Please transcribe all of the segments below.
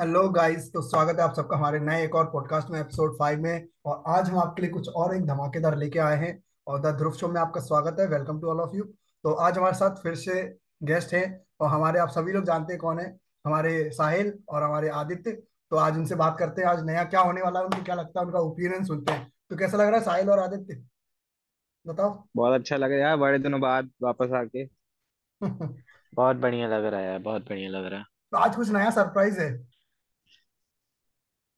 Hello guys तो स्वागत है आप सबका हमारे नए एक और पॉडकास्ट में एपिसोड फाइव में। और आज हम आपके लिए कुछ और एक धमाकेदार लेके आए हैं। और द ध्रुव शो में आपका स्वागत है। Welcome to all of you तो आज हमारे साथ फिर से गेस्ट हैं। और हमारे आप सभी लोग जानते हैं कौन है? हमारे साहिल और हमारे आदित्य। तो आज उनसे बात करते हैं। आज नया क्या होने वाला है? उनको क्या लगता है? उनका ओपिनियन सुनते हैं। तो कैसा लग रहा है साहिल और आदित्य? बताओ। बहुत अच्छा लगा यार बड़े दिनों बाद वापस आके। बहुत बढ़िया लग रहा है। बहुत बढ़िया लग रहा है। तो आज कुछ नया सरप्राइज़ है।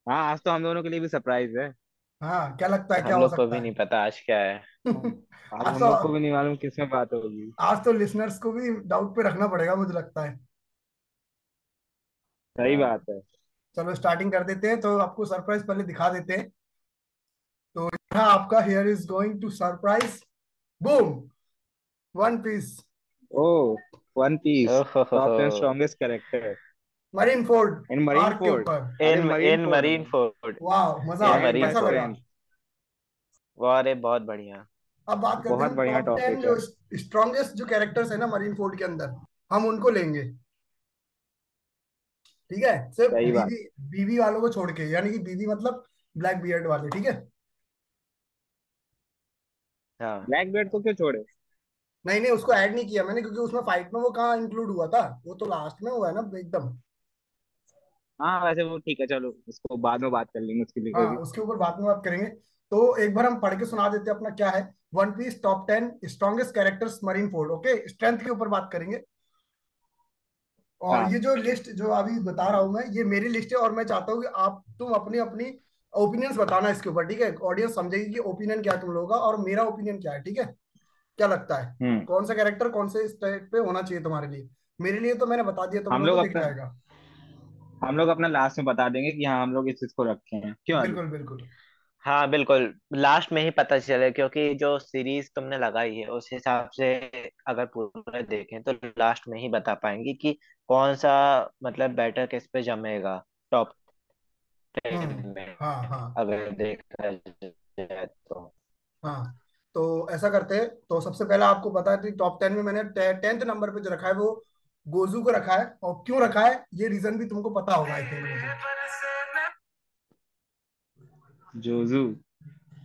हाँ आज तो हम दोनों के लिए भी सरप्राइज़ है। हाँ क्या लगता है क्या हम हो लोग को सकता भी है? नहीं पता आज क्या है। आज आज हम तो लोग को भी नहीं मालूम किसमें बात होगी। आज तो लिसनर्स को भी डाउट पे रखना पड़ेगा मुझे लगता है। सही हाँ। बात है। चलो स्टार्टिंग कर देते हैं तो आपको सरप्राइज़ पहले दिखा देते हैं। तो यहाँ आपका hair is going to surprise boom one piece oh one piece top ten strongest character Marineford in Marineford in marine in Ford Marineford वाह मज़ा आ गया कैसा फोर्ड वाह अरे बहुत बढ़िया। अब बात करते हैं बहुत बढ़िया टॉप टेन टॉपिक जो है स्ट्रॉन्गेस्ट जो कैरेक्टर्स है ना मरीन फोर्ड के अंदर हम उनको लेंगे। ठीक है? सिर्फ़ बीवी बीवी वालों को छोड़ के यानी कि बीवी मतलब ब्लैक बियर्ड वाले ठीक है? हाँ। ब्लैक बेल्ट को क्यों छोड़े? नहीं नहीं उसको ऐड नहीं किया मैंने क्योंकि उसमें फाइट में वो कहाँ इंक्लूड हुआ था? वो तो लास्ट में हुआ है ना एकदम। हाँ वैसे वो ठीक है चलो इसको बाद में बात कर लेंगे उसके लिए हाँ उसके ऊपर बाद में बात करेंगे। तो एक बार हम पढ़ के सुना देते हैं अपना क्या है। One piece top ten strongest characters Marineford okay strength के ऊपर बात करेंगे। और हाँ। ये जो लिस्ट जो अभी बता रहा हूँ मैं ये मेरी लिस्ट है और मैं चाहता हूँ कि आप तुम अपनी अपनी ओपिनियंस बताना इसके ऊपर ठीक है? ऑडियंस समझेगी कि ओपिनियन क्या तुम लोगों का और मेरा ओपिनियन क्या है ठीक है? क्या लगता है? हम्म। कौन सा कैरेक्टर कौन से स्टेट पे होना चाहिए तुम्हारे लिए? मेरे लिए तो मैंने बता दिया तुम हम लोगों दिख अपना जाएगा। हम लोग अपना लास्ट में बता देंगे कि हाँ हम लोग इस चीज़ को रखे हैं। क्यों? बिल्कुल बिल्कुल। हाँ बिल्कुल। लास्ट में ही पता चले क्योंकि जो सीरीज़ तुमने लगाई है उस हिसाब से अगर पूरा देखें तो लास्ट में ही बता पाएँगे कि कौन सा मतलब बैटर किस पे जमेगा टॉप टेन हम्म में हाँ हाँ। अगर देखा जाए तो। हाँ तो ऐसा करते हैं तो सबसे पहला आपको पता है टॉप टेन में मैंने टेंथ नंबर पे जो रखा है वो गोजू को रखा है और क्यों रखा है ये रीजन भी तुमको पता होगा आई थिंक जोजू।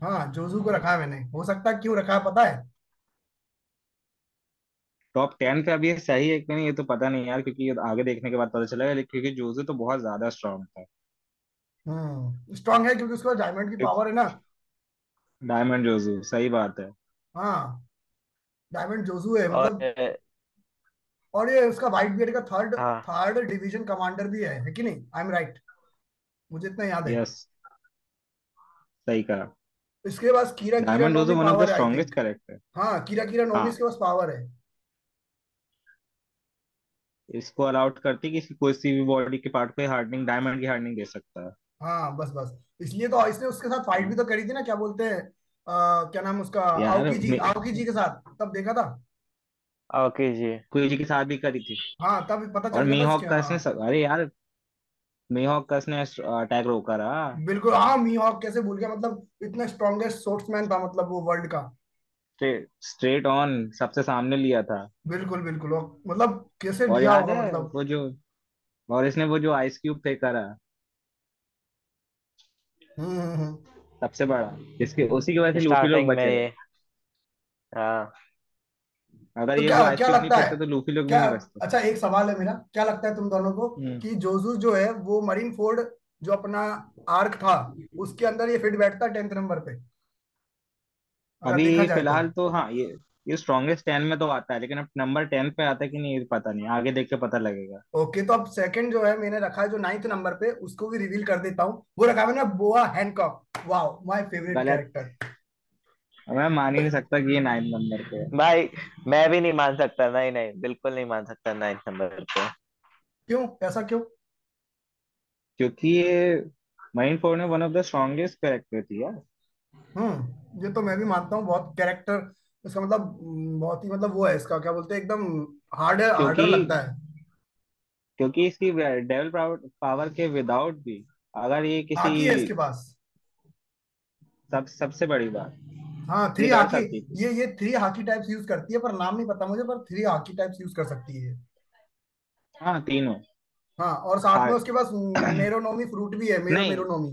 हाँ जोजू को रखा है मैंने। हो सकता है क्यों रखा है पता है? टॉप टेन पे अभी सही है कि नहीं ये तो पता नहीं यार क्योंकि ये आगे देखने के बाद पता चलेगा लेकिन क्योंकि जोजू तो बहुत ज़्यादा स्ट्रांग था। हम्म स्ट्रांग है क्योंकि उसके पास डायमंड की पावर है ना। डायमंड जोजू सही बात है। हाँ डायमंड जोजू है मतलब और ये उसका व्हाइट बियर्ड का थर्ड हाँ। थर्ड डिवीज़न कमांडर भी है है कि नहीं? आई एम राइट मुझे इतना याद है। यस सही कहा। इसके पास कीरा कीरा diamond no one of the think character हाँ कीरा कीरा नो भी हाँ पास पावर है। इसको अलाउड करती कि कोई सी भी बॉडी के पार्ट पे हार्डनिंग डायमंड की हार्डनिंग दे सकता है। हाँ बस बस। इसलिए तो इसने उसके साथ फाइट भी तो करी थी ना क्या बोलते हैं? क्या नाम उसका? आओकी जी आओकी जी के साथ। तब देखा था? ओके जी। कोई के साथ भी करी थी। हाँ तब पता और चल गया था मीहॉक का हाँ। इसने सब, अरे यार मीहॉक का इसने अटैक रोका रहा। बिल्कुल हाँ मी हॉक कैसे भूल गया मतलब इतना स्ट्रॉन्गेस्ट स्पोर्ट्समैन था मतलब वो वर्ल्ड का। स्ट्रेट स्ट्रेट ऑन सबसे सामने लिया था। बिल्कुल बिल्कुल और मतलब कैसे और लिया याद होगा है मतलब। वो जो और इसने वो जो आइस क्यूब फेंका रहा। हम्म हम्म हम्म। सबसे बड़ा जिसके उसी की वजह से लूफी लोग स्टार्टिंग में बचे ये हाँ। अगर तो ये क्या क्या लगता है? तो लूफी लोग क्या नहीं अच्छा एक सवाल है मेरा। क्या लगता है तुम दोनों को हम्म। कि जोजू जो है वो मरीन फोर्ड जो अपना आर्क था उसके अंदर ये फिट बैठता टेंथ नंबर पे? अभी तो। फ़िलहाल तो हाँ ये ये स्ट्रॉन्गेस्ट टेन में तो आता है लेकिन अब नंबर टेन पे आता है कि नहीं पता नहीं। आगे देख के पता लगेगा। ओके तो अब सेकंड जो है मैंने रखा है जो नाइन्थ नंबर पे उसको भी रिवील कर देता हूँ। वो रखा मैंने Boa Hancock. Wow my favourite character मैं मान ही नहीं सकता कि ये नाइन नंबर पे है। भाई मैं भी नहीं मान सकता नहीं नहीं बिल्कुल नहीं मान सकता नाइन्थ नंबर पे। क्यों? ऐसा क्यों? क्योंकि ये मरीन फोर्ड में one of the strongest character थी यार। हम्म ये तो मैं भी मानता हूँ बहुत कैरेक्टर इसका मतलब हम्म, बहुत ही मतलब वो है इसका क्या बोलते हैं एकदम हार्ड हार्डर क्योंकि लगता है। क्योंकि इसकी डेवल पावर के विदाउट भी अगर ये किसी हाकी है इसके पास। सब सबसे बड़ी बात। हाँ थ्री हाकी ये ये थ्री हाकी टाइप्स यूज़ करती है पर नाम नहीं पता मुझे पर थ्री हाकी टाइप्स यूज़ कर सकती है हाँ तीनों। हाँ और साथ में हाँ। उसके पास मेरोनोमी फ्रूट भी है मेरो मेरोनोमी।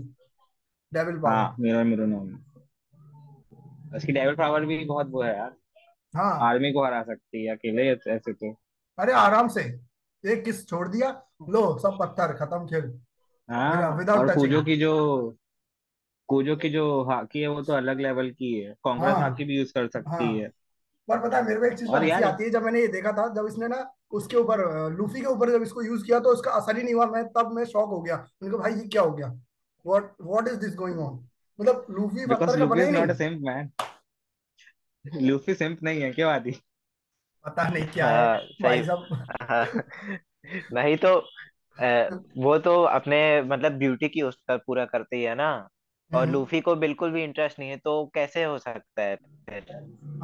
डेविल पावर हाँ मेरा मेरा नाम उसकी डेविल पावर भी बहुत वो है यार। हाँ। आर्मी को हरा सकती है अकेले ऐसे तो। अरे आराम से। एक किस छोड़ दिया? लो सब पत्थर खत्म खेल। हाँ विदाउट और कूजो की जो कूजो की जो हाकी है वो तो अलग लेवल की है। कांग्रेस हाँ। हाकी भी यूज़ कर सकती हाँ। है। पर पता है मेरे को एक चीज़ हँसी यार आती है जब मैंने ये देखा था जब इसने ना उसके ऊपर लूफी के ऊपर जब इसको यूज़ किया तो उसका असर ही नहीं हुआ। मैं तब मैं शॉक हो गया। मैंने कहा भाई ये क्या हो गया? What what is this going on मतलब लूफी बिकॉज़ पत्थर का बना ही नॉट नहीं। A simp man Luffy simp नहीं है क्यों आदि पता नहीं क्या है हाँ। सही। भाई साहब। हाँ, नहीं तो वो तो अपने मतलब ब्यूटी की उस पर पूरा करती है ना। और हम्म। लूफी को बिल्कुल भी इंटरेस्ट नहीं है तो कैसे हो सकता है फिर?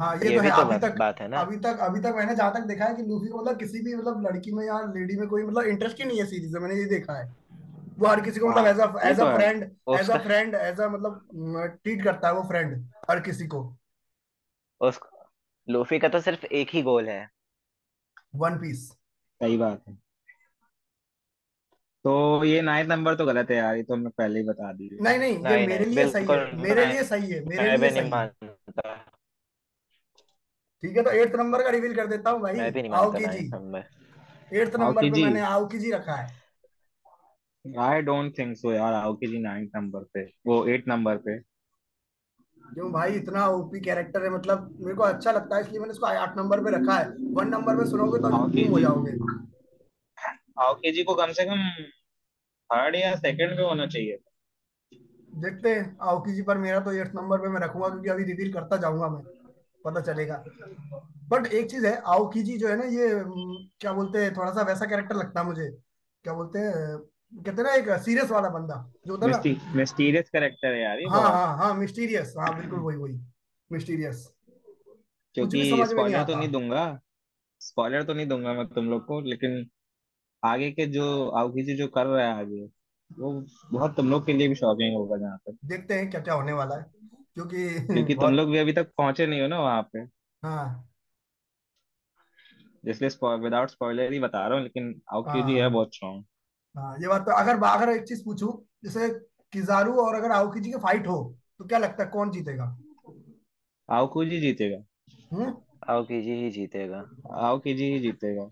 हाँ ये ये तो है भी तो अभी बात तक बात है ना। अभी तक अभी तक मैंने जहाँ तक देखा है कि लूफी को मतलब किसी भी मतलब लड़की में या लेडी में कोई मतलब इंटरेस्ट ही नहीं है सीरीज़ में मैंने ये देखा है। वो हर किसी को मतलब एज अ ये एज तो अ है। फ्रेंड एज अ उसका फ्रेंड एज अ मतलब ट्रीट करता है वो फ्रेंड हर किसी को। उस लूफी का तो सिर्फ़ एक ही गोल है। वन पीस सही बात है। तो ये नाइन्थ नंबर तो गलत है यार ये तो हमने पहले ही बता दी नहीं नहीं ये नहीं मेरे नहीं लिए सही बिल्कुल है मेरे मैं लिए सही है मेरे मैं लिए भी नहीं सही है। मानता। ठीक है तो एट्थ नंबर का रिवील कर देता हूँ भाई मैं भी नहीं मानता आओकी ना जी। सब में एट्थ नंबर आओकी पे जी। मैंने आओकी जी रखा है। आई डोंट थिंक सो यार आओकी जी नाइन्थ नंबर पे वो एट नंबर पे। क्यों भाई इतना ओपी कैरेक्टर है मतलब मेरे को अच्छा लगता है इसलिए मैंने इसको आठ नंबर पे रखा है। वन नंबर पे सुनोगे तो आओकी गुम हो जी। जाओगे। आओकी जी को कम से कम थर्ड या सेकंड पे होना चाहिए था। देखते हैं। आओकी जी पर मेरा तो एट्थ नंबर पे मैं रखूँगा क्योंकि अभी रिवील करता जाऊँगा मैं। पता चलेगा। बट एक चीज़ है आओकी जी जो है ना ये क्या बोलते हैं थोड़ा सा वैसा कैरेक्टर लगता है मुझे। क्या बोलते हैं कहते ना एक सीरियस वाला बंदा जो होता है ना मिस्टीरियस करेक्टर है यार ये हाँ हाँ हाँ मिस्टीरियस हाँ बिल्कुल वही वही। मिस्टीरियस क्योंकि स्पॉइलर तो नहीं दूँगा। स्पॉइलर तो नहीं दूँगा मैं तुम लोग को लेकिन आगे के जो आओकी जी जो कर रहा है आगे वो बहुत तुम लोग के लिए भी शॉकिंग होगा जहाँ तक देखते हैं क्या क्या होने वाला है क्योंकि क्योंकि तुम लोग भी अभी तक पहुँचे नहीं हो ना वहाँ पे। हाँ। इसलिए विदाउट स्पॉइलर ही बता रहा हूँ लेकिन आओकी जी है हाँ। बहुत स्ट्रॉन्ग हाँ ये बात तो अगर अगर एक चीज़ पूछूँ जैसे किजारू और अगर आओकी जी की फाइट हो तो क्या लगता है कौन जीतेगा? आओकी जी जीतेगा। हम्म आओकी जी ही जीतेगा। आओकी जी ही जीतेगा।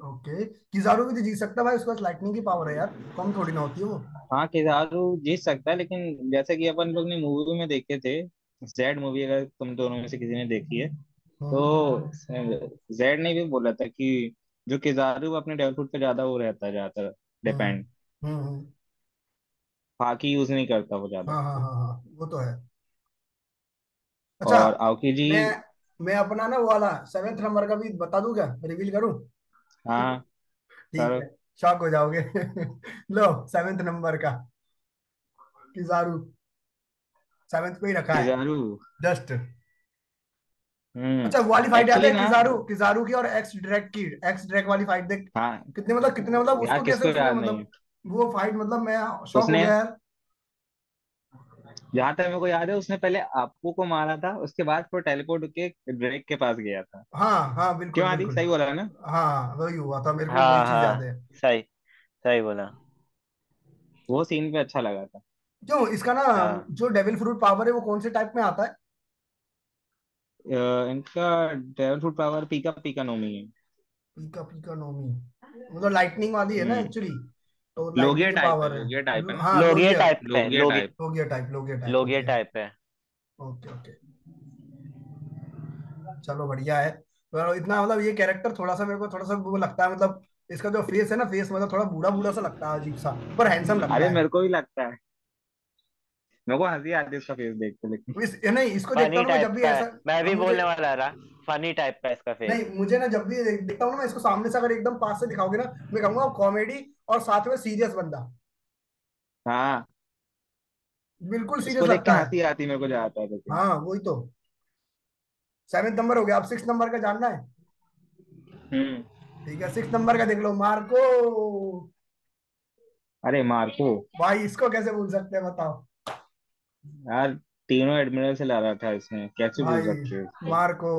ओके। किजारू भी तो जीत सकता है भाई उसके पास लाइटनिंग की पावर है यार। कम थोड़ी ना होती है वो। हाँ किजारू जीत सकता है लेकिन जैसे कि अपन लोग ने मूवी में देखे थे जेड मूवी अगर तुम दोनों में से किसी ने देखी है हम्म। तो जेड ने भी बोला था कि जो किजारू अपने डेवल फ़ूड पे ज़्यादा वो रहता है ज़्यादातर डिपेंड हम्म हम्म, बाकी यूज़ नहीं करता वो ज़्यादा। हाँ हाँ हाँ हाँ वो तो है। अच्छा और आओकी जी? मैं मैं अपना ना वो वाला सेवेंथ नंबर का भी बता दूँ क्या? रिवील करूँ? हाँ ठीक है शॉक हो जाओगे। लो सेवेंथ नंबर का। किजारू। सेवेंथ पे ही रखा है। किजारू। जस्ट हम्म। अच्छा वाली फाइट याद है किजारू? किजारू की और एक्स ड्रैक की। एक्स ड्रैक वाली फाइट देख। हाँ। कितने मतलब कितने मतलब उसको कैसे मतलब है? वो फाइट मतलब मैं शॉक हो गया यार। जहाँ तक मेरे को याद है उसने पहले आपको को मारा था उसके बाद फिर टेलीपोर्ट के ड्रेक के पास गया था। हाँ हाँ बिल्कुल क्यों आदि सही बोला है ना? हाँ वही हुआ था मेरे को वही हाँ याद हाँ। है सही सही बोला। वो सीन पे अच्छा लगा था। क्यों इसका ना हाँ। जो डेविल फ्रूट पावर है वो कौन से टाइप में आता है? अ, इनका डेवल फ्रूट पावर पीका पीका नोमी है। पीका पीका नोमी। मतलब लाइटनिंग वाली है ना हम्म। एक्चुअली तो लोगिया टाइप है पावर है। लोगिया टाइप है हाँ लोगिया लोगिया। टाइप है Logia type Logia type Logia type Logia type है। Okay okay. चलो बढ़िया है। तो इतना मतलब ये कैरेक्टर थोड़ा सा मेरे को थोड़ा सा वो लगता है मतलब इसका जो फेस है ना फेस मतलब थोड़ा बूढ़ा बूढ़ा सा लगता है अजीब सा पर हैंडसम लगता अरे है। मेरे को भी लगता है। मेरे को हँसी आती है उसका फेस देख के लेकिन इस नहीं इसको देखता हूँ जब भी ऐसा मैं भी बोलने वाला रहा फनी टाइप का इसका फेस नहीं मुझे ना जब भी देख- देखता हूँ ना मैं इसको सामने से अगर एकदम पास से दिखाओगे ना मैं कहूँगा कॉमेडी और साथ में सीरियस बंदा। हाँ। बिल्कुल सीरियस लगता है। हँसी आती मेरे को ज़्यादा लेकिन। हाँ वही तो। सेवेंथ नंबर हो गया अब सिक्स नंबर का जानना है? हम्म। ठीक है सिक्स नंबर का देख लो मार्को। अरे मार्को। भाई इसको कैसे भूल सकते हैं बताओ। यार तीनों एडमिरल से ला रहा था इसने। कैसे भूल सकते हो? मार्को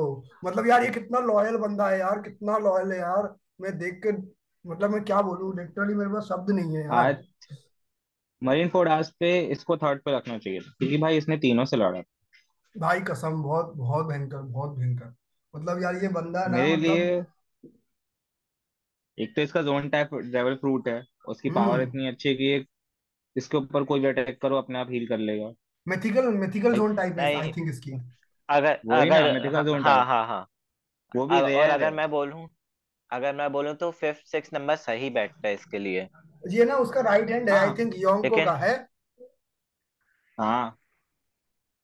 मतलब यार ये कितना लॉयल बंदा है यार कितना लॉयल है यार। मैं देख के मतलब मैं क्या बोलूँ लिटरली मेरे पास शब्द नहीं है यार। आज मरीन फोर्ड आज पे इसको थर्ड पे रखना चाहिए था क्योंकि भाई इसने तीनों से लड़ा। भाई कसम बहुत बहुत भयंकर बहुत भयंकर। मतलब यार ये बंदा ना मेरे लिए मतलब एक तो इसका जोन टाइप डेवल फ्रूट है उसकी पावर हम्म इतनी अच्छी है कि इसके ऊपर कोई भी अटैक करो अपने आप हील कर लेगा। मिथिकल मिथिकल जोन टाइप है आई थिंक इसकी। अगर वही अगर मिथिकल जोन हाँ टाइप हाँ हाँ। वो भी अ- और रेयर अगर है मैं बोलूँ अगर मैं बोलूँ तो फिफ्थ सिक्स नंबर सही बैठता है इसके लिए। ये ना उसका राइट हैंड है आई हाँ। थिंक लेकिन का है। हाँ।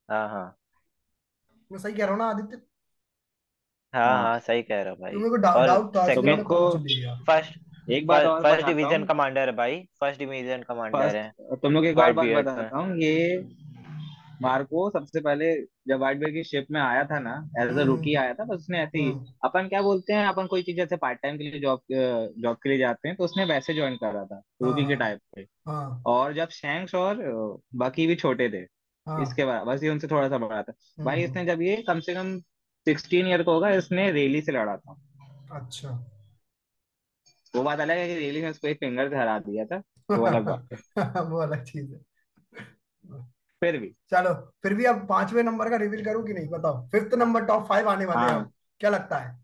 हाँ हाँ। मैं सही कह रहा हूँ ना आदित्य? हाँ हाँ। हाँ सही कह रहे हो तो भाई मेरे को डा, और डाउट था सेकंड को फ़र्स्ट एक बात और फ़र्स्ट बताता डिवीज़न हूँ। कमांडर है भाई। फ़र्स्ट डिवीज़न कमांडर फ़र्स्ट है। तुम लोग एक और बात बताता हूँ ये मार्को सबसे पहले जब वाइट बेल्ट की शिप में आया था ना एज अ रुकी आया था तो उसने ऐसे ही हम्म। अपन क्या बोलते हैं अपन कोई चीज़ जैसे पार्ट टाइम के लिए जॉब जॉब के लिए जाते हैं तो उसने वैसे ज्वाइन करा था हाँ रुकी के हाँ। टाइप पे। हाँ। और जब शैंक्स और बाकी भी छोटे थे हाँ। इसके बाद बस ये उनसे थोड़ा सा बड़ा था। भाई हम्म, इसने जब ये कम से कम सिक्सटीन ईयर का होगा इसने रेली से लड़ा था। अच्छा। वो बात अलग है कि रेली में उसको एक फिंगर से हरा दिया था वो अलग बात है। वो अलग चीज़ है। फिर भी। चलो फिर भी अब पांचवे नंबर का रिवील करूँ कि नहीं? बताओ। फिफ्थ नंबर टॉप फाइव आने वाले हैं हाँ। क्या लगता है?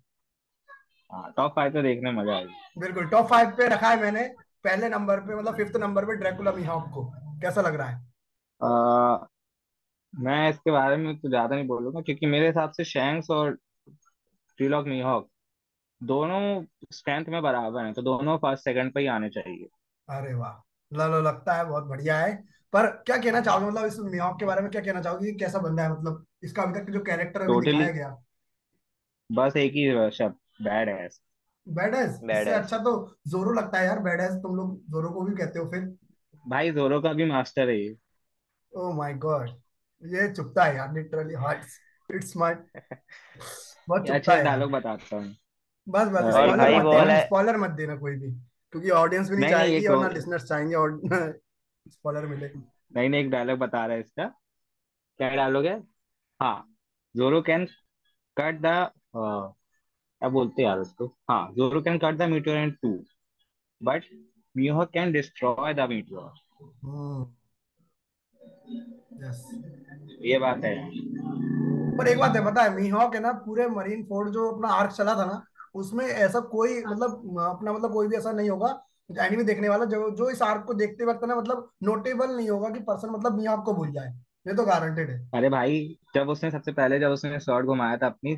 हाँ टॉप फाइव तो देखने में मज़ा आएगी। बिल्कुल टॉप फाइव पे रखा है मैंने। पहले नंबर पे मतलब फिफ्थ नंबर पे ड्रैकुला मीहॉक को। कैसा लग रहा है? आ, मैं इसके बारे में तो ज़्यादा नहीं बोलूँगा क्योंकि मेरे हिसाब से शैंक्स और ट्रीलॉक मीहॉक दोनों स्ट्रेंथ में बराबर हैं तो दोनों फ़र्स्ट सेकंड पे ही आने चाहिए। अरे वाह। लो लगता है बहुत बढ़िया है। पर क्या कहना चाहोगे? मतलब इस मियाओ के बारे में क्या कहना चाहोगे कि कैसा बंदा है? मतलब इसका अभी तक जो कैरेक्टर अभी टोटली दिखाया गया। बस एक ही शब्द बैड है बेडएस बैड इससे है अच्छा तो जोरो लगता है यार बेडएस तुम लोग जोरो को भी कहते हो फिर। भाई जोरो का भी मास्टर है ये। ओ माय गॉड ये चुपता है यार लिटरली हार्ट्स इट्स माय बहुत चुपता अच्छा है। डायलॉग बताता हूँ। बस बस स्पॉइलर भाई मत देना है स्पॉइलर मत देना कोई भी क्योंकि ऑडियंस भी नहीं चाहेगी और ना लिसनर्स चाहेंगे और स्पॉइलर मिले। नहीं नहीं एक डायलॉग बता रहा है इसका। क्या डायलॉग है? हाँ जोरो कैन कट द क्या बोलते यार उसको? हाँ Zoro can cut the meteor in two but Mihawk can destroy the hmm yes ये बात है। पर एक बात है पता है मीहॉक है ना पूरे मरीन फोर्ड जो अपना आर्क चला था ना उसमें ऐसा कोई मतलब अपना मतलब कोई भी ऐसा नहीं होगा एनिमे देखने वाला जो जो इस आर्क को देखते वक्त ना मतलब नोटेबल नहीं होगा कि पर्सन मतलब मीहॉक को भूल जाए। ये तो गारंटेड है। अरे भाई जब उसने सबसे पहले जब उसने शॉट घुमाया था अपनी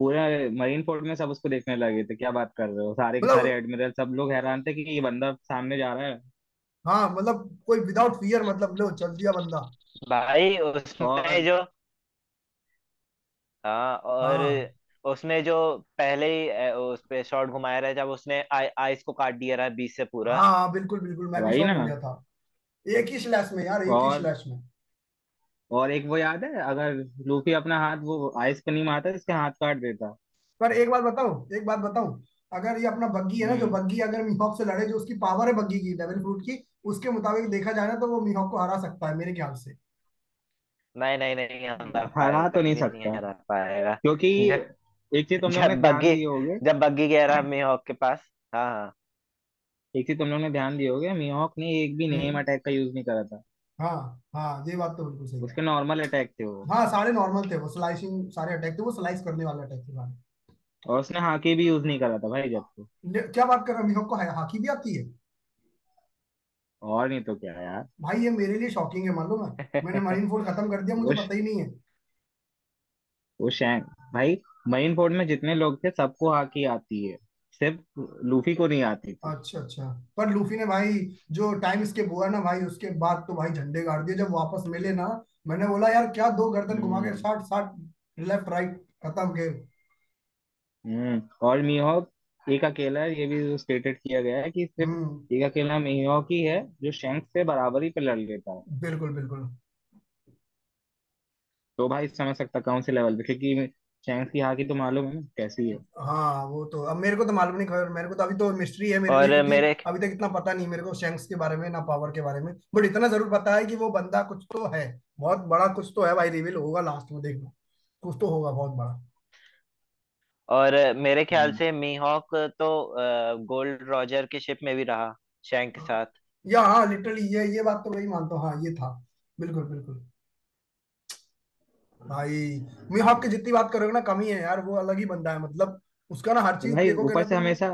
पूरे मरीन फोर्ट में सब उसको देखने लगे थे क्या बात कर रहे हो? सारे के सारे मतलब एडमिरल सब लोग हैरान थे कि ये बंदा सामने जा रहा है। हाँ मतलब कोई विदाउट फियर मतलब लो चल दिया बंदा। भाई उसमें और जो हाँ और हाँ। उसमें जो पहले ही उस पे शॉट घुमाया रहा है जब उसने आई, आइस को काट दिया रहा बीच से पूरा। हाँ हाँ बिल्कुल बिल्कुल मैं भी वही शॉक हो ना गया था। एक ही स्लैश में यार एक ही और स्लैश में। और एक वो याद है अगर लूफी अपना हाथ वो आइस पे नहीं मारता इसके हाथ काट देता। पर एक बात बताऊँ एक बात बताऊँ अगर ये अपना बग्गी है ना जो हम्म। बग्गी अगर मीहॉक से लड़े जो उसकी पावर है बग्गी की डेविल फ्रूट की उसके मुताबिक देखा जाए ना तो वो मीहॉक को हरा सकता है मेरे ख्याल से। नहीं नहीं नहीं हरा तो नहीं सकता। हरा पाएगा। क्योंकि जब एक चीज़ तुम लोग ने जब ध्यान बग्गी दिए होगे। जब बग्गी कह रहा मिहॉक के पास हाँ हाँ। एक चीज़ तुम लोग ने ध्यान दिए होगे मीहॉक ने एक भी नेम हम्म अटैक का यूज़ नहीं करा था। हाँ हाँ ये बात तो बिल्कुल सही है। उसके नॉर्मल अटैक थे वो। हाँ सारे नॉर्मल थे वो स्लाइसिंग सारे अटैक थे वो स्लाइस करने वाले अटैक थे सारे। और उसने हाकी भी यूज़ नहीं करा था भाई जब तो ले- क्या बात कर रहा हूँ को है हाकी भी आती है? और नहीं तो क्या यार। भाई ये मेरे लिए शॉकिंग है मालूम है? मैंने मरीन फोर्ड खत्म कर दिया मुझे पता ही नहीं है। वो शैंक भाई मरीन फोर्ड में जितने लोग थे सबको हाकी आती है। सिर्फ़ लूफी को नहीं आती थी। अच्छा अच्छा। पर लूफी ने भाई जो टाइम स्किप हुआ ना भाई उसके बाद तो भाई झंडे गाड़ दिए। जब वापस मिले ना मैंने बोला यार क्या दो गर्दन घुमा के साठ साठ लेफ़्ट राइट खत्म गेम। हम्म और मीहॉक एक अकेला है ये भी स्टेटेड किया गया है कि सिर्फ़ हम्म। एक अकेला मीहॉक ही है जो शैंक से बराबरी पे लड़ लेता है। बिल्कुल बिल्कुल। तो भाई समझ सकता कौन से लेवल पे? क्योंकि शैंक की हाकी तो मालूम है ना कैसी है। हाँ वो तो अब मेरे को तो मालूम नहीं खबर मेरे को तो अभी तो मिस्ट्री है मेरे लिए और क्योंकि मेरे अभी तक इतना पता नहीं मेरे को शैंक्स के बारे में ना पावर के बारे में बट इतना ज़रूर पता है कि वो बंदा कुछ तो है बहुत बड़ा कुछ तो है भाई रिवील होगा लास्ट में देखना। कुछ तो होगा बहुत बड़ा। और मेरे ख्याल हम्म। से मीहॉक तो गोल्ड रॉजर के शिप में भी रहा शैंक के साथ। या हाँ लिटरली ये ये बात तो वही मानता हूँ हाँ ये था। बिल्कुल बिल्कुल। भाई मी हॉक की जितनी बात करोगे ना कमी है यार वो अलग ही बंदा है मतलब उसका ना हर चीज़ भाई देखोगे ना ऊपर से तुम हमेशा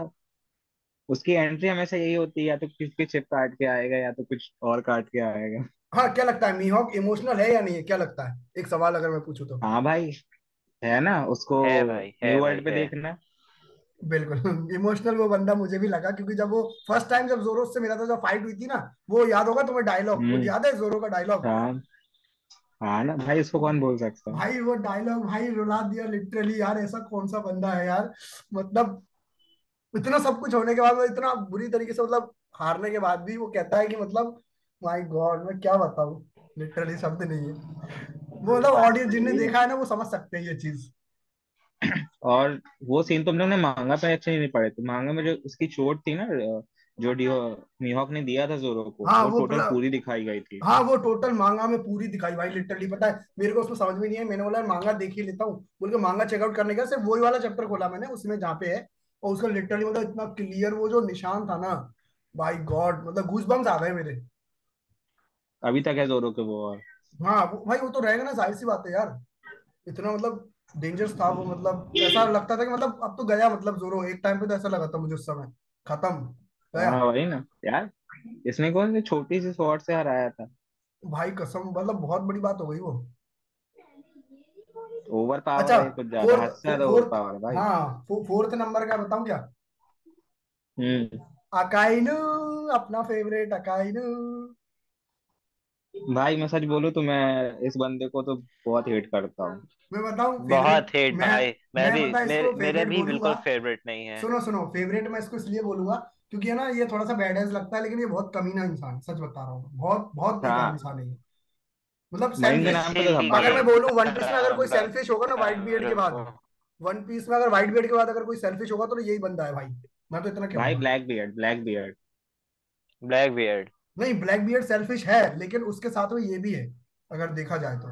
उसकी एंट्री हमेशा यही होती है या तो किसकी चिप काट के आएगा या तो कुछ और काट के आएगा। हाँ क्या लगता है मीहॉक इमोशनल है या नहीं है? क्या लगता है? एक सवाल अगर मैं पूछूँ तो। हाँ भाई है ना उसको है भाई है न्यू भाई वर्ल्ड पे है। देखना। बिल्कुल इमोशनल वो बंदा मुझे भी लगा क्योंकि जब वो फ़र्स्ट टाइम जब जोरो से मिला था जब फाइट हुई थी ना वो याद होगा तुम्हें डायलॉग वो हम्म। याद है जोरो का डायलॉग हाँ। हाँ ना भाई उसको कौन बोल सकता है? भाई वो डायलॉग भाई रुला दिया लिटरली यार ऐसा कौन सा बंदा है यार? मतलब इतना सब कुछ होने के बाद वो इतना बुरी तरीके से मतलब हारने के बाद भी वो कहता है कि मतलब माय गॉड मैं क्या बताऊँ? लिटरली शब्द नहीं है. वो मतलब ऑडियंस जिनने देखा है ना वो समझ सकते हैं ये चीज़। और वो सीन तुम लोग ने मांगा पे अच्छे नहीं पड़े थे। मांगा में जो उसकी चोट थी ना जो डियो ने दिया था जोरो को हाँ वो वो टोटल पूरी दिखाई गई थी। हाँ वो टोटल मांगा में पूरी दिखाई भाई लिटरली पता है मेरे को उसमें समझ में नहीं है मैंने बोला मांगा देख ही लेता हूँ। बोल के मांगा चेकआउट करने का सिर्फ़ वही वाला चैप्टर खोला मैंने उसमें जहाँ पे है और उसका लिटरली मतलब इतना क्लियर वो जो निशान था ना भाई गॉड मतलब गूज बम्स आ गए मेरे। अभी तक है जोरो के वो और। हाँ वो, भाई वो तो रहेगा ना ज़ाहिर सी बात है यार। इतना मतलब डेंजरस था वो मतलब ऐसा लगता था कि मतलब अब तो गया मतलब जोरो एक टाइम पे तो ऐसा लगा था मुझे उस समय। खत्म। हाँ। वही ना। यार इसने कौन सी छोटी सी स्वॉर्ड से हराया था? भाई कसम मतलब बहुत बड़ी बात हो गई वो। ओवर पावर अच्छा है कुछ ज़्यादा। फोर्थ हद से ज़्यादा ओवर पावर है भाई। हाँ फो, फोर्थ नंबर का बताऊँ क्या? हम्म। अकाइनु अपना फेवरेट अकाइनु। भाई मैं सच बोलूँ तो मैं इस बंदे को तो बहुत हेट करता हूँ। मैं बताऊँ फेवरेट बहुत हेट मैं भाई। मैं मैं भी है इसको मेरे मेरे फेवरेट भी बोलूँगा? बिल्कुल फेवरेट नहीं है। सुनो सुनो फेवरेट मैं इसको इसलिए बोलूँगा क्योंकि है ना ये थोड़ा सा बैड लगता है लेकिन ये बहुत कमीना इंसान है, सच बता रहा हूँ। बहुत बहुत बेकार हाँ। इंसान है ये। मतलब सेल्फिश तो धब्बा अगर मैं बोलूँ वन पीस में अगर कोई सेल्फिश होगा ना व्हाइट बियर्ड के बाद वन पीस में अगर व्हाइट बियर्ड के बाद अगर कोई सेल्फिश होगा तो यही बंदा है भाई। मैं तो इतना भाई Blackbeard Blackbeard Blackbeard नहीं ब्लैक बियर्ड सेल्फिश है लेकिन उसके साथ में ये भी है अगर देखा जाए तो।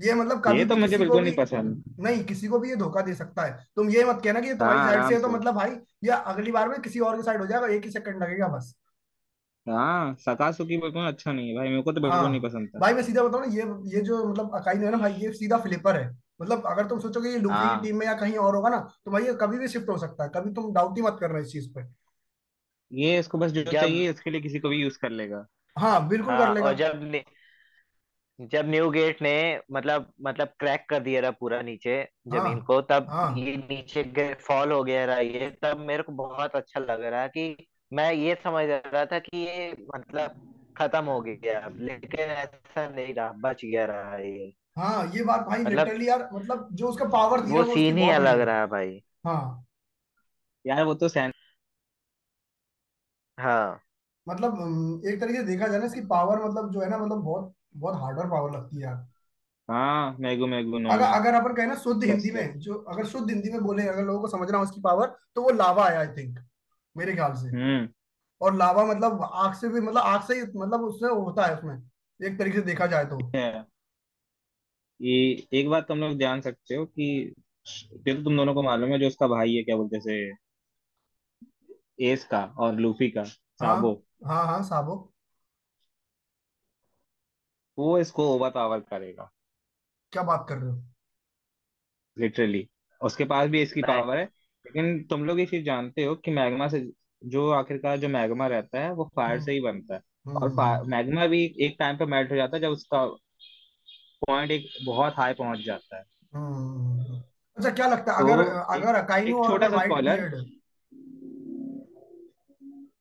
ये मतलब कभी ये तो मुझे किसी को बिल्कुल नहीं पसंद। नहीं किसी को भी ये धोखा दे सकता है। तुम ये मत कहना कि ये तुम्हारी हाँ साइड से है तो मतलब भाई या अगली बार में किसी और की साइड हो जाएगा एक ही सेकंड लगेगा बस। हाँ सकासुकी बिल्कुल अच्छा नहीं है भाई मेरे को तो बिल्कुल नहीं हाँ पसंद था। भाई मैं सीधा बताऊँ ना ये ये जो मतलब अकाई है ना भाई ये सीधा फ्लिपर है। मतलब अगर तुम सोचोगे ये लूफी की हाँ। टीम में या कहीं और होगा ना तो भाई ये कभी भी शिफ्ट हो सकता है। कभी तुम डाउट ही मत करना इस चीज़ पे। ये इसको बस जो चाहिए इसके लिए किसी को भी यूज़ कर लेगा। हाँ बिल्कुल कर हाँ लेगा। और जब जब न्यू गेट ने मतलब मतलब क्रैक कर दिया रहा पूरा नीचे ज़मीन हाँ को तब हाँ। ये नीचे फॉल हो गया रहा ये तब मेरे को बहुत अच्छा लग रहा कि मैं ये समझ रहा था कि ये मतलब खत्म हो गया लेकिन ऐसा नहीं रहा बच गया रहा ये। हाँ ये बात भाई मतलब लिटरली यार मतलब जो उसका पावर दिया वो वो उसकी सीन ही अलग है। रहा भाई। हाँ। यार वो तो सैन हाँ। मतलब एक तरीके से देखा जाए ना इसकी पावर मतलब जो है ना मतलब बहुत बहुत हार्डर पावर लगती है यार। हाँ मैगो मैगो नो अगर अगर अपन कहें ना शुद्ध हिंदी में जो अगर शुद्ध हिंदी में बोले अगर लोगों को समझना हो उसकी पावर तो वो लावा है आई थिंक मेरे ख्याल से। हम्म। और लावा मतलब आग से भी मतलब आग से ही मतलब उससे होता है उसमें एक तरीके से देखा जाए तो। ये एक बात तुम लोग जान सकते हो कि ये तो तुम दोनों को मालूम है जो उसका भाई है क्या बोलते से एस का और लूफी का हाँ साबो। हाँ हाँ साबो। वो इसको ओवर पावर करेगा। क्या बात कर रहे हो? लिटरली उसके पास भी इसकी मैं पावर है लेकिन तुम लोग ये चीज़ जानते हो कि मैग्मा से जो आखिरकार जो मैग्मा रहता है वो फायर हम्म। से ही बनता है। और हम्म। मैग्मा भी एक टाइम पे मेल्ट हो जाता है जब उसका पॉइंट एक बहुत हाई पहुँच जाता है। हम्म। अच्छा क्या लगता है तो अगर एक अगर अकाइनो एक और छोटा अगर सा व्हाइट स्पॉइलर बियर्ड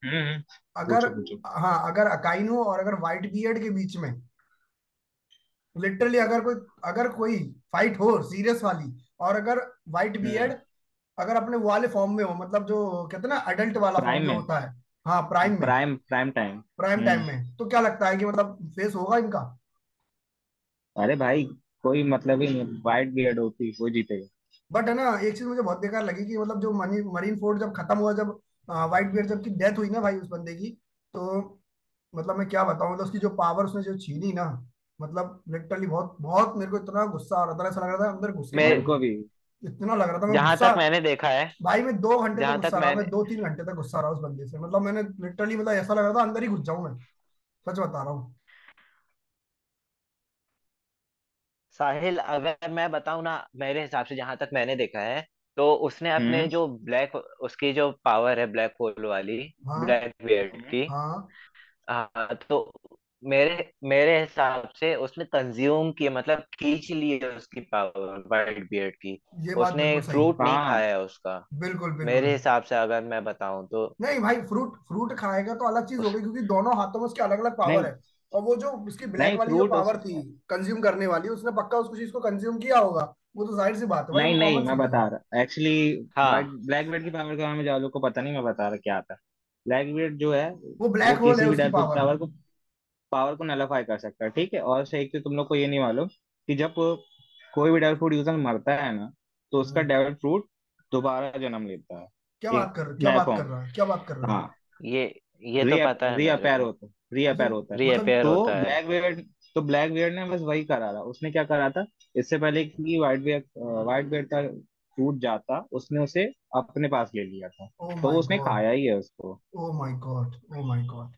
हम्म हम्म, अगर पूछो पूछो। हाँ अगर अकाइनो और अगर व्हाइट बियर्ड के बीच में लिटरली अगर कोई अगर कोई फाइट हो सीरियस वाली और अगर व्हाइट बियर्ड अगर अपने वो वाले फॉर्म में हो मतलब जो कहते हैं ना अडल्ट वाला फॉर्म में। होता है। हाँ प्राइम में। Prime prime time prime time में। तो क्या लगता है कि मतलब फेस होगा इनका? अरे भाई कोई मतलब ही नहीं वाइट बियर्ड होती कोई जीतेगा बट है ना एक चीज़ मुझे बहुत बेकार लगी कि मतलब जो मनी मरीन फोर्ट जब खत्म हुआ जब व्हाइट बियर्ड जब की डेथ हुई ना भाई उस बंदे की तो मतलब मैं क्या बताऊँ मतलब उसकी जो पावर उसने जो छीनी ना मतलब लिटरली बहुत बहुत मेरे को इतना गुस्सा आ रहा था ऐसा लग रहा था अंदर घुस मेरे को भी। इतना लग रहा था मैं जहाँ तक मैंने देखा है भाई मैं दो घंटे तक गुस्सा रहा मैं दो तीन घंटे तक गुस्सा रहा उस बंदे से। मतलब मैंने लिटरली मतलब ऐसा लग रहा था अंदर ही घुस जाऊँ मैं। सच बता रहा हूँ। साहिल अगर मैं बताऊँ ना मेरे हिसाब से जहाँ तक मैंने देखा है तो उसने अपने हम्म। जो ब्लैक उसकी जो पावर है ब्लैक होल वाली हाँ। ब्लैक बियर्ड की हाँ। हाँ तो मेरे मेरे हिसाब से उसने कंज्यूम किया मतलब खींच ली है उसकी पावर वाइट बियर्ड की। ये बात उसने बिल्कुल सही। फ्रूट नहीं हाँ। खाया है उसका। बिल्कुल बिल्कुल। मेरे हिसाब से अगर मैं बताऊँ तो। नहीं भाई फ्रूट फ्रूट खाएगा तो अलग चीज़ हो गई क्योंकि दोनों हाथों में उसके अलग अलग पावर नहीं। है। और वो जो उसकी ब्लैक नहीं वाली जो फ्रूट पावर थी कंज्यूम करने वाली उसने पक्का उस चीज़ को कंज्यूम किया होगा। वो तो ज़ाहिर सी बात है। भाई वो नहीं नहीं कॉमन मैं चीज़ है बता रहा एक्चुअली हाँ। ब्लैक बेल्ट की पावर के बारे में जालू को पता नहीं मैं बता रहा क्या था ब्लैक बेल्ट जो है वो वो ब्लैक होल है किसी भी उसकी टाइप के पावर पावर को पावर को नलीफाई कर सकता है ठीक है? और सही तो तुम लोग को ये नहीं मालूम कि जब कोई भी डेविल फ्रूट यूज़र मरता है ना तो उसका डेविल फ्रूट दोबारा जन्म लेता है। क्या बात कर क्या बात कर रहा है? क्या बात कर रहा हाँ? है। ये ये तो पता है रीअपेयर होता है रीअपेयर मतलब होता है। मतलब रीअपेयर तो होता है। ब्लैक बियर्ड तो ब्लैक बियर्ड ने बस वही करा था। उसने क्या करा था? इससे पहले कि व्हाइट बियर्ड व्हाइट बियर्ड का टूट जाता उसने उसे अपने पास ले लिया था। ओ तो उसने गॉड खाया ही है उसको। ओ my god oh my god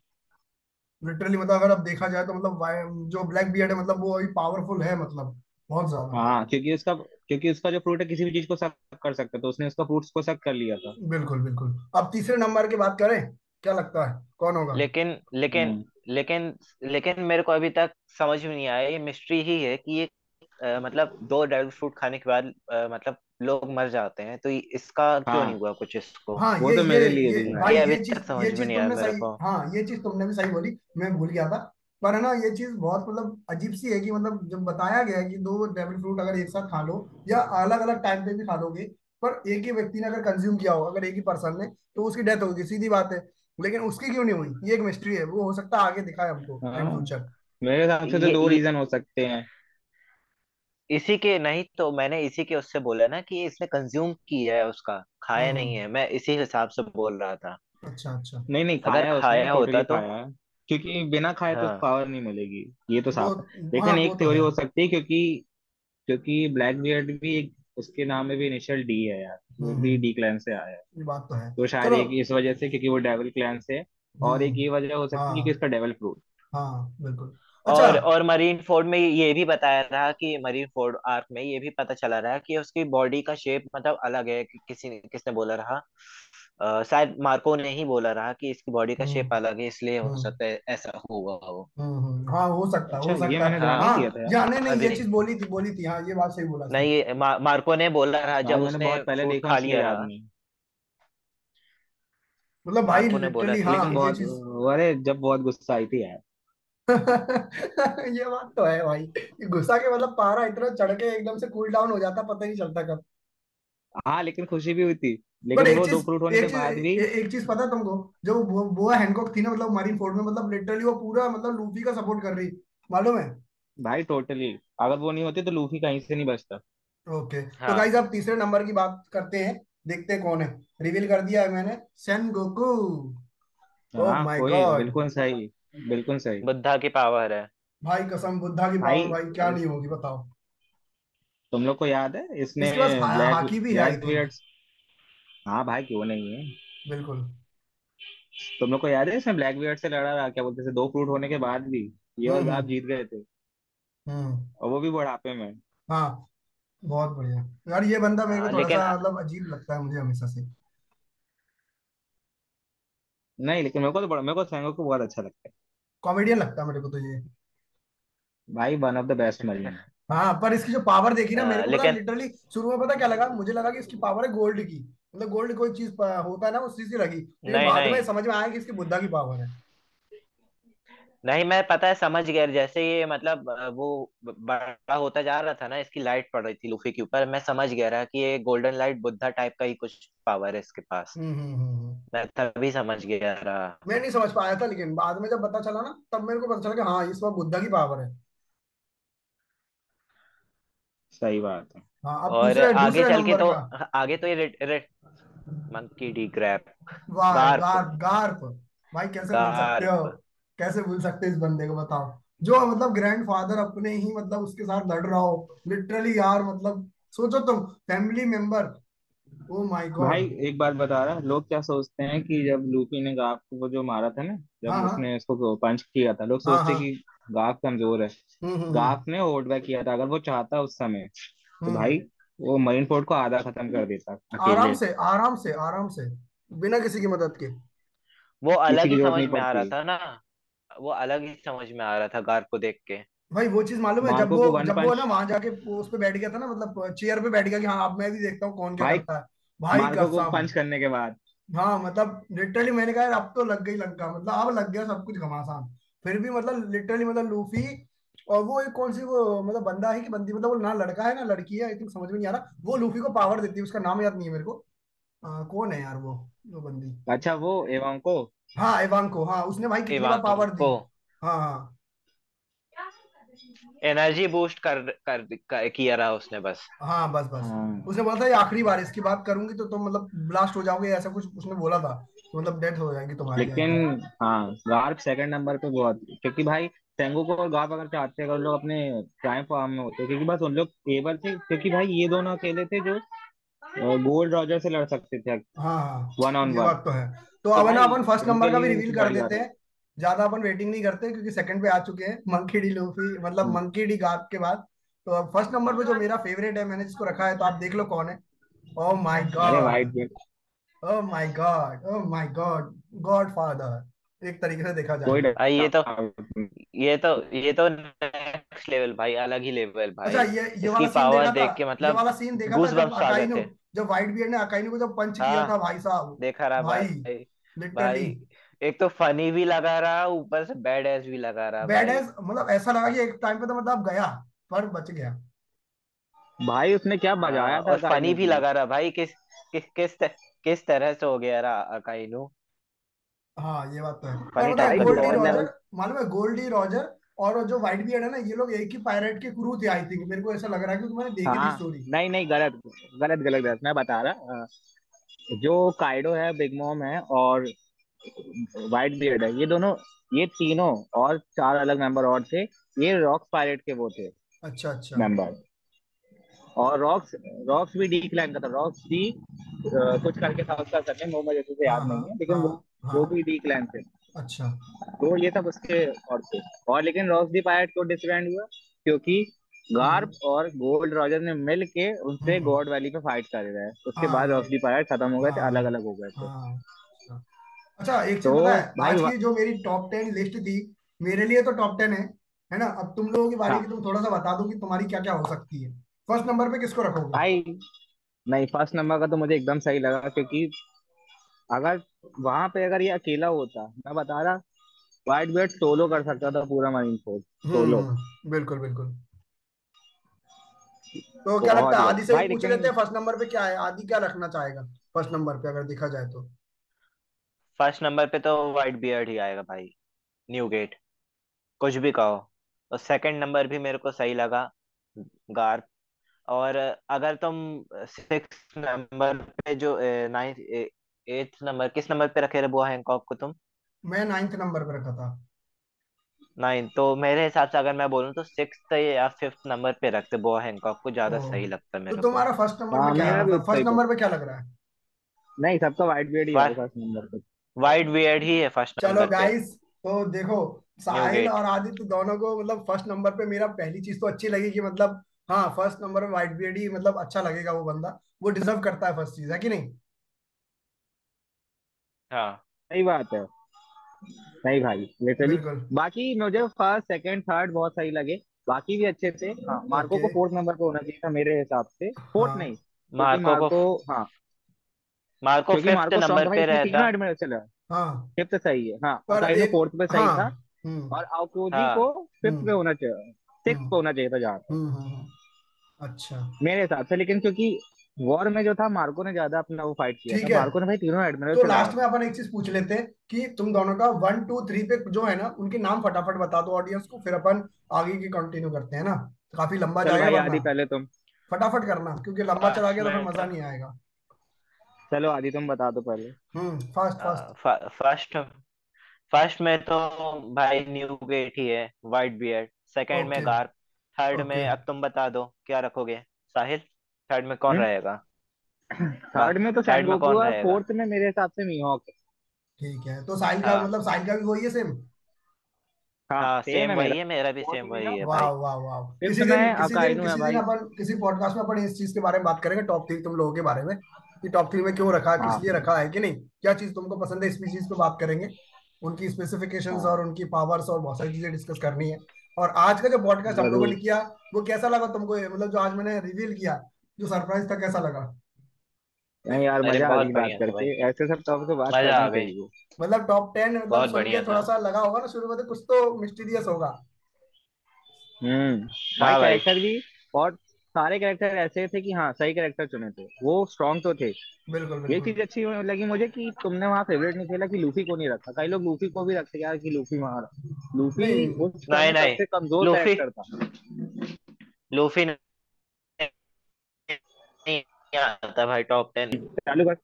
literally मतलब अगर अब देखा जाए तो मतलब जो ब्लैक बियर्ड है मतलब वो अभी पावरफुल है मतलब बहुत ज़्यादा। हाँ क्योंकि उसका क्योंकि उसका जो फ्रूट है किसी भी चीज़ को सक कर सकता है तो उसने उसका फ्रूट्स को सक कर लिया था। बिल्कुल बिल्कुल। अब तीसरे नंबर की बात करें क्या लगता है? कौन होगा? लेकिन लेकिन हम्म। लेकिन लेकिन मेरे को अभी तक समझ में नहीं आया ये मिस्ट्री ही है कि ये अ, मतलब दो ड्रैगन फ्रूट खाने के बाद मतलब लोग मर जाते हैं तो इसका क्यों नहीं हाँ। हुआ कुछ इसको? हाँ वो ये तो ये मेरे लिए ये भी भाई ये ये अभी चीज़ तक समझ में नहीं आया तुमने मेरे को। हाँ ये चीज़ तुमने भी सही बोली मैं भूल गया था। पर है ना ये चीज़ बहुत मतलब अजीब सी है कि मतलब जब बताया गया है कि दो डेविल फ्रूट अगर एक साथ खा लो या अलग अलग टाइम पे भी खा लोगे पर एक ही व्यक्ति ने अगर कंज्यूम किया हो अगर एक ही पर्सन ने तो उसकी डेथ होगी सीधी बात है। लेकिन उसकी क्यों नहीं हुई? ये एक मिस्ट्री है वो हो सकता है आगे दिखाए हमको हाँ। फ्यूचर मेरे हिसाब से तो दो रीजन हो सकते हैं। इसी के नहीं तो मैंने इसी के उससे बोला ना कि इसने कंज्यूम किया है उसका खाया नहीं हम्म। है मैं इसी हिसाब से बोल रहा था। अच्छा अच्छा। नहीं नहीं अगर खाया है उसने खाया होता तो खाया है। क्योंकि बिना खाए तो हाँ। पावर नहीं मिलेगी ये तो साफ़ है हाँ। लेकिन वो एक तो थ्योरी है। हो सकती है क्योंकि क्योंकि ब्लैक बियर्ड भी एक उसके नाम में भी इनिशियल डी है यार हम्म वो भी हम्म। डी क्लैन से आया है। ये बात तो है। तो शायद चलो। एक इस वजह से क्योंकि वो डेविल क्लैन से है और एक हम्म। ये वजह हो सकती है कि हाँ। इसका डेविल फ्रूट हाँ बिल्कुल। अच्छा। और और मरीन फोर्ड में ये भी बताया रहा कि मरीन फोर्ड आर्क में ये भी पता चला रहा कि उसकी बॉडी का शेप मतलब अलग है कि किसी ने किसने बोला रहा। शायद मार्को ने ही बोला रहा कि इसकी बॉडी का शेप हम्म। अलग है इसलिए हो हम्म। सकता है ऐसा हुआ वो हम्म हम्म, हाँ हो सकता है अच्छा हो ये सकता मैंने है ध्यान नहीं हाँ हाँ या ये चीज़ बोली थी बोली थी। हाँ ये बात सही बोला नहीं मा, मार्को ने बोला रहा जब मैंने उसने बहुत पहले देखा खा इसलिए लिया नहीं। मतलब भाई मार्को ने बोला लिटरली था। हाँ ये बहुत चीज़ अरे जब बहुत गुस्सा आई थी यार। ये बात तो है भाई। ये गुस्सा के मतलब पारा इतना चढ़ के एकदम से कूल डाउन हो जाता पता नहीं चलता कब। हाँ लेकिन खुशी भी हुई थी। बट लेकिन एक वो दो चीज़ फ्रूट होने के एक चीज़ बाद भी ए, एक चीज़ पता है तुमको जो वो बोआ हैंकॉक थी ना मतलब मरीन फोर्ड में मतलब लिटरली वो पूरा मतलब लूफी का सपोर्ट कर रही। मालूम है? भाई टोटली अगर वो नहीं होती तो लूफी कहीं से नहीं बचता। ओके तो गाइस हाँ अब तीसरे नंबर की बात करते हैं। देखते हैं कौन है। रिवील कर दिया है मैंने। सेन गोकू ओह हाँ माय कोई गॉड बिल्कुल सही। बिल्कुल सही। बुद्धा की पावर है। भाई कसम बुद्धा की पावर भाई भाई क्या नहीं होगी बताओ। तुम लोग को याद है इसने इसके पास हा, ब्लैक हाकी भी है हाँ भाई क्यों नहीं है? बिल्कुल। तुम लोग को याद है इसने ब्लैक बियर्ड से लड़ा रहा क्या बोलते थे दो फ्रूट होने के बाद भी ये और आप हम्म जीत गए थे। हम्म। और वो भी बुढ़ापे में। हाँ बहुत बढ़िया। यार ये बंदा मेरे को हाँ, थोड़ा लेकिन सा मतलब अजीब लगता है मुझे हमेशा से। नहीं लेकिन मेरे को तो बड़ा मेरे को सेंगो को बहुत अच्छा लगता है। कॉमेडियन लगता है मेरे को तो ये। भाई one of the best marine हाँ पर इसकी जो पावर देखी ना मेरे को लेकिन लिटरली शुरू में पता क्या लगा? मुझे लगा कि इसकी पावर है गोल्ड की। मतलब गोल्ड कोई चीज़ होता है ना उस चीज़ की लगी। लेकिन नहीं बाद में समझ में आया कि इसकी बुद्धा की पावर है। नहीं मैं पता है समझ गया। जैसे ये मतलब अ, वो ब- बड़ा होता जा रहा था ना इसकी लाइट पड़ रही थी लूफी के ऊपर मैं समझ गया रहा कि ये गोल्डन लाइट बुद्धा टाइप का ही कुछ पावर है इसके पास। हम्म हम्म हम्म हम्म। मैं तभी समझ गया रहा। मैं नहीं समझ पाया था लेकिन बाद में जब पता चला ना तब मेरे को पता चला कि हाँ इस बार बुद्धा की पावर है। सही बात है। हाँ अब और दूसरे आगे दूसरे चल के नंबर तो का। आगे तो ये red red Monkey D Garp वाह गार्प गार्प गार्प। भाई कैसे भूल सकते हो? गार्प कैसे भूल सकते इस बंदे को बताओ। जो मतलब ग्रैंड फादर अपने ही मतलब उसके साथ लड़ रहा हो लिटरली यार मतलब सोचो तुम family member oh my God भाई एक बात बता रहा लोग क्या सोचते हैं कि जब लूफी ने गाफ को वो जो मारा था ना हाँ जब हाँ उसने इसको पंच किया था लोग हाँ सोचते हाँ कि गाफ कमज़ोर है। हम्म हम्म हम्म। गाफ ने होल्ड बैक किया था अगर वो चाहता उस समय तो हम्म, भाई हम्म। वो मरीन फोर्ट को आधा खत्म कर देता आराम अकेले से आराम से आराम से बिना किसी की मदद के। वो किसी अलग की ही ज़रूरत समझ नहीं में आ रहा था ना। वो अलग ही समझ में आ रहा था गार को देख के। भाई वो चीज़ मालूम है जब वो जब वो ना वहाँ जाके उस पे बैठ गया था ना मतलब चेयर पे बैठ गया कि हाँ अब मैं भी देखता हूँ कौन क्या भाई करता है। भाई को पंच करने के बाद। हाँ मतलब लिटरली मैंने कहा यार अब तो लग गई लंका मतलब अब लग गया सब कुछ घमासान। फिर भी मतलब लिटरली मतलब लूफी और वो एक कौन सी वो मतलब बंदा है कि बंदी मतलब वो ना लड़का है ना लड़की है आई थिंक समझ में नहीं आ रहा। वो लूफी को पावर देती है उसका नाम याद नहीं है मेरे को। आ, कौन है यार वो वो बंदी? अच्छा वो एवं को? हाँ एवांको हाँ उसने भाई कितनी बार पावर दी। हाँ हाँ। एनर्जी बूस्ट कर, कर, कर किया रहा उसने बस। हाँ बस बस। हाँ। उसने बोला था ये आखिरी बार इसकी बात करूँगी तो तुम तो मतलब ब्लास्ट हो जाओगे ऐसा कुछ उसने बोला था। तो मतलब डेथ हो जाएगी तुम्हारी लेकिन हाँ गार्प सेकंड नंबर पे बहुत क्योंकि भाई तेंगू को और गार्प अगर चाहते अगर लोग अपने प्राइम फॉर्म में होते क्योंकि बस उन लोग एबल थे क्योंकि भाई ये दोनों अकेले थे जो गोल्ड रॉजर से लड़ सकते थे। हाँ हाँ। वन ऑन ये वन बात तो है। तो तो अब है ना अपन फ़र्स्ट नंबर का भी रिवील कर देते हैं। ज़्यादा अपन वेटिंग नहीं करते क्योंकि सेकंड पे आ चुके हैं मंकी डी लूफी मतलब। मंकी डी गार्प के बाद। तो अब फ़र्स्ट नंबर पे जो मेरा फेवरेट है मैंने जिसको रखा है तो आप देख लो कौन है। ओ my god oh my god oh my god godfather एक तरीके से देखा जाए। तो भाई ये तो ये तो ये तो नेक्स्ट लेवल भाई अलग ही लेवल भाई। अच्छा ये ये इसकी वाला सीन पावर देखा था? देख के ये मतलब वाला सीन देखा था जब बम्प्स आ गए थे। जब व्हाइट बियर्ड ने अकाइनो को जब पंच किया था हाँ भाई साहब देखा रहा भाई भाई लिटरली भाई एक तो फनी भी लगा रहा ऊपर से बैड एस भी लगा रहा बैड भाई। एज मतलब ऐसा लगा कि एक टाइम पे तो मतलब गया पर बच गया। भाई उसने क्या हाँ बजाया था और फनी भी लगा रहा भाई किस किस किस किस तरह से हो गया रहा अकाइनु हाँ ये बात तो है। फनी पता है टाइप का गोल्डी रॉजर मालूम है गोल्डी रॉजर और जो व्हाइट बियर्ड है ना ये लोग एक ही पायरेट के क्रू थे आई थिंक मेरे को ऐसा लग रहा है क्योंकि मैंने देखी थी हाँ स्टोरी नहीं नहीं गलत गलत गलत गलत मैं बता रहा जो काइडो है बिग मॉम है और वाइट बियर्ड है ये दोनों ये तीनों और चार अलग मेंबर और थे ये रॉक्स पायरेट के वो थे अच्छा अच्छा. मेंबर और रॉक्स रॉक्स भी डी क्लैन का था रॉक्स भी कुछ करके था उसका सरनेम वो मुझे अच्छे से हाँ याद हाँ नहीं है लेकिन वो हाँ हाँ. भी डी क्लैन थे। अच्छा। तो ये सब उसके और थे। और लेकिन रॉक्स दी पायरेट क्यों डिसबैंड हुआ क्योंकि हम्म। गार्प और गोल्ड रॉजर ने मिल के हम्म। उनसे हम्म, गॉड वैली पे फाइट कर रहे। हैं उसके हाँ। बाद ये रॉक्स दी खत्म हो गए थे हाँ। अलग अलग हो गए थे। हाँ अच्छा। अच्छा, एक चीज़ तो भाई आज की जो मेरी टॉप टेन लिस्ट थी मेरे लिए तो टॉप टेन है है ना? अब तुम लोगों की बारी हाँ। तुम थोड़ा सा बता दो कि तुम्हारी क्या क्या हो सकती है। फ़र्स्ट नंबर पे किसको रखोगे? भाई नहीं फ़र्स्ट नंबर का तो मुझे एकदम सही लगा क्योंकि अगर वहाँ पे अगर ये अकेला होता मैं बता रहा व्हाइट बेट सोलो कर सकता था पूरा माइंड फोर्स सोलो हम्म, बिल्कुल बिल्कुल। तो क्या लगता है आदि से भाई पूछ लेते हैं फ़र्स्ट नंबर पे क्या है? आदि क्या रखना चाहेगा फ़र्स्ट नंबर पे अगर देखा जाए तो? फ़र्स्ट नंबर पे तो वाइट बियर्ड ही आएगा भाई न्यू गेट कुछ भी कहो। और सेकंड नंबर भी मेरे को सही लगा गार्प और अगर तुम सिक्स नंबर पे जो नाइन्थ एट्थ नंबर किस नंबर पे रखे रहे बुआ हैंकॉक को तुम? मैं नाइन्थ नंबर पे रखा था। नाइन तो मेरे हिसाब से अगर मैं बोलूँ तो सिक्स या फिफ्थ नंबर पे रखते बुआ हैंकॉक को ज़्यादा सही लगता है तो मेरे को। तुम्हारा फ़र्स्ट नंबर पे हाँ क्या उतना फ़र्स्ट नंबर पे क्या लग रहा है? नहीं सबका व्हाइट बेट ही है फ़र्स्ट नंबर पे। वाइट बियर्ड ही है फ़र्स्ट चलो नंबर पे। गाइस तो देखो साहिल और आदित्य दोनों को मतलब फ़र्स्ट नंबर पे मेरा पहली चीज़ तो अच्छी लगी कि मतलब हाँ फ़र्स्ट नंबर पे व्हाइट बियर्ड ही मतलब अच्छा लगेगा वो बंदा। वो डिजर्व करता है फ़र्स्ट चीज़ है कि नहीं? हाँ। सही बात है। नहीं भाई लिटरली बिल्कुल। बाकी मुझे फ़र्स्ट सेकंड थर्ड बहुत सही लगे। बाकी भी अच्छे थे। हाँ मार्को ओके को फोर्थ नंबर पे होना चाहिए था मेरे हिसाब से। फोर्थ नहीं हाँ क्योंकि मार्को को मार्को हाँ। मार्को क्योंकि फिफ्थ नंबर था भाई पे इसने रहता। तीनों एडमिरल चला? हाँ। फिफ्थ सही है हाँ। पर फोर्थ पे सही था। हाँ हम्म। और आउकोजी को हाँ फिफ्थ पे हम्म होना चाहिए सिक्स पे हम्म होना चाहिए था जहाँ तक हम्म हम्म, हम्म, अच्छा। मेरे हिसाब से लेकिन क्योंकि वॉर में जो था मार्को ने ज़्यादा अपना वो फाइट किया था। ठीक है। मार्को ने भाई तीनों एडमिरल तो लास्ट में अपन एक चीज़ पूछ लेते हैं कि तुम दोनों का वन टू थ्री पे जो है ना उनके नाम फटाफट बता दो ऑडियंस को फिर अपन आगे की कंटिन्यू करते हैं ना। काफ़ी लंबा चल जाएगा भाई वरना। आदि पहले तुम। फटाफट करना क्योंकि लंबा चला गया तो फिर मज़ा नहीं आएगा। चलो आदि तुम बता दो पहले। हम्म फास्ट फास्ट फ़र्स्ट फ़र्स्ट में तो भाई न्यू गेट ही है वाइट बियर्ड सेकंड में ओके गार्प थर्ड ओके में अब तुम बता दो क्या रखोगे? साहिल? थर्ड में कौन हम्म? रहेगा? थर्ड में तो थर्ड में सैनगोकू कौन और रहेगा? फोर्थ में मेरे हिसाब से मीहॉक है। ठीक है तो साहिल का हाँ। मतलब साहिल का भी वही है सेम हाँ हाँ सेम सेम है मेरा। वही है मेरा भी सेम वही है वाह भाई। वाह वाह। फिफ्थ किसी दिन किसी दिन अकाइनू है किसी दिन भाई। अपन किसी पॉडकास्ट में अपन इस चीज़ के बारे में बात करेंगे टॉप थ्री तुम लोगों के बारे में कि टॉप थ्री में क्यों रखा किस लिए हाँ रखा है कि नहीं? क्या चीज़ तुमको पसंद है स्पीशीज पे बात करेंगे। उनकी स्पेसिफिकेशंस और हाँ उनकी पावर्स और बहुत सारी चीज़ें डिस्कस करनी है। और आज का जो पॉडकास्ट हम लोगों ने किया वो कैसा लगा तुमको? मतलब जो आज मैंने रिवील किया जो सरप्राइज़ था कैसा लगा? नहीं यार अरे मज़ा आ बहुत गई बात बढ़िया करके। भाई। ऐसे सब टॉपिक पे बात मज़ा आ गई। चाहिए मतलब टॉप टेन मतलब बहुत सुन के बढ़िया थोड़ा सा लगा होगा ना शुरू में तो कुछ तो मिस्टीरियस होगा। हम्म भाई हाँ भाई। कैरेक्टर भी और सारे कैरेक्टर ऐसे थे कि हाँ सही कैरेक्टर चुने थे। वो स्ट्रांग तो थे। बिल्कुल ये बिल्कुल। चीज़ अच्छी लगी मुझे कि तुमने वहाँ फेवरेट नहीं खेला कि लूफी को नहीं रखा। कई लोग लूफी को भी रखते यार कि लूफी वहाँ लूफी नहीं। उस नहीं समय नहीं। सबसे कमज़ोर लूफी कैरेक्टर था। लूफी नहीं आता भाई टॉप टेन चालू कर।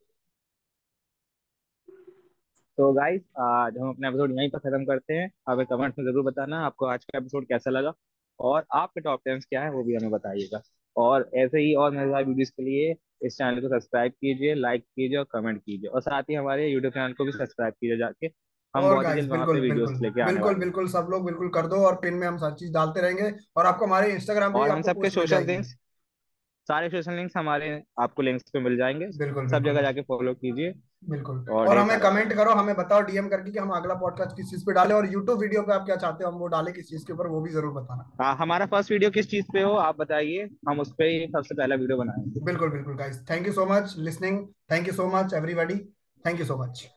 तो गाइस आज हम अपना एपिसोड यहीं पर खत्म करते हैं। हमें कमेंट्स में ज़रूर बताना आपको आज का एपिसोड कैसा लगा और आपके टॉप टेंस क्या है वो भी हमें बताइएगा। और ऐसे ही और मज़ेदार वीडियोस के लिए इस चैनल को सब्सक्राइब कीजिए लाइक कीजिए और कमेंट कीजिए। और साथ ही हमारे यूट्यूब चैनल को भी सब्सक्राइब कीजिए जाके। हम और बहुत ही गाइस जल्द वहाँ बिल्कुल पे बिल्कुल वीडियोस लेके आने बिल्कुल वाले हैं। बिल्कुल सब लोग बिल्कुल कर दो और पिन में हम हर चीज़ डालते रहेंगे। और आपको हमारे इंस्टाग्राम पे भी और हम आपको सबके सोशल लिंक्स सारे सोशल लिंक्स हमारे आपको लिंक्स पे मिल जाएँगे। बिल्कुल सब जगह जाके फॉलो कीजिए। बिल्कुल। और और हमें कमेंट करो हमें बताओ डीएम करके कि हम अगला पॉडकास्ट किस चीज़ पे डालें और यूट्यूब वीडियो पे आप क्या चाहते हो हम वो डालें किस चीज़ के ऊपर वो भी ज़रूर बताना। हाँ हमारा फ़र्स्ट वीडियो किस चीज़ पे हो आप बताइए। हम उस पे ही सबसे पहला वीडियो बनाएँगे। बिल्कुल बिल्कुल guys thank you so much listening thank you so much everybody thank you so much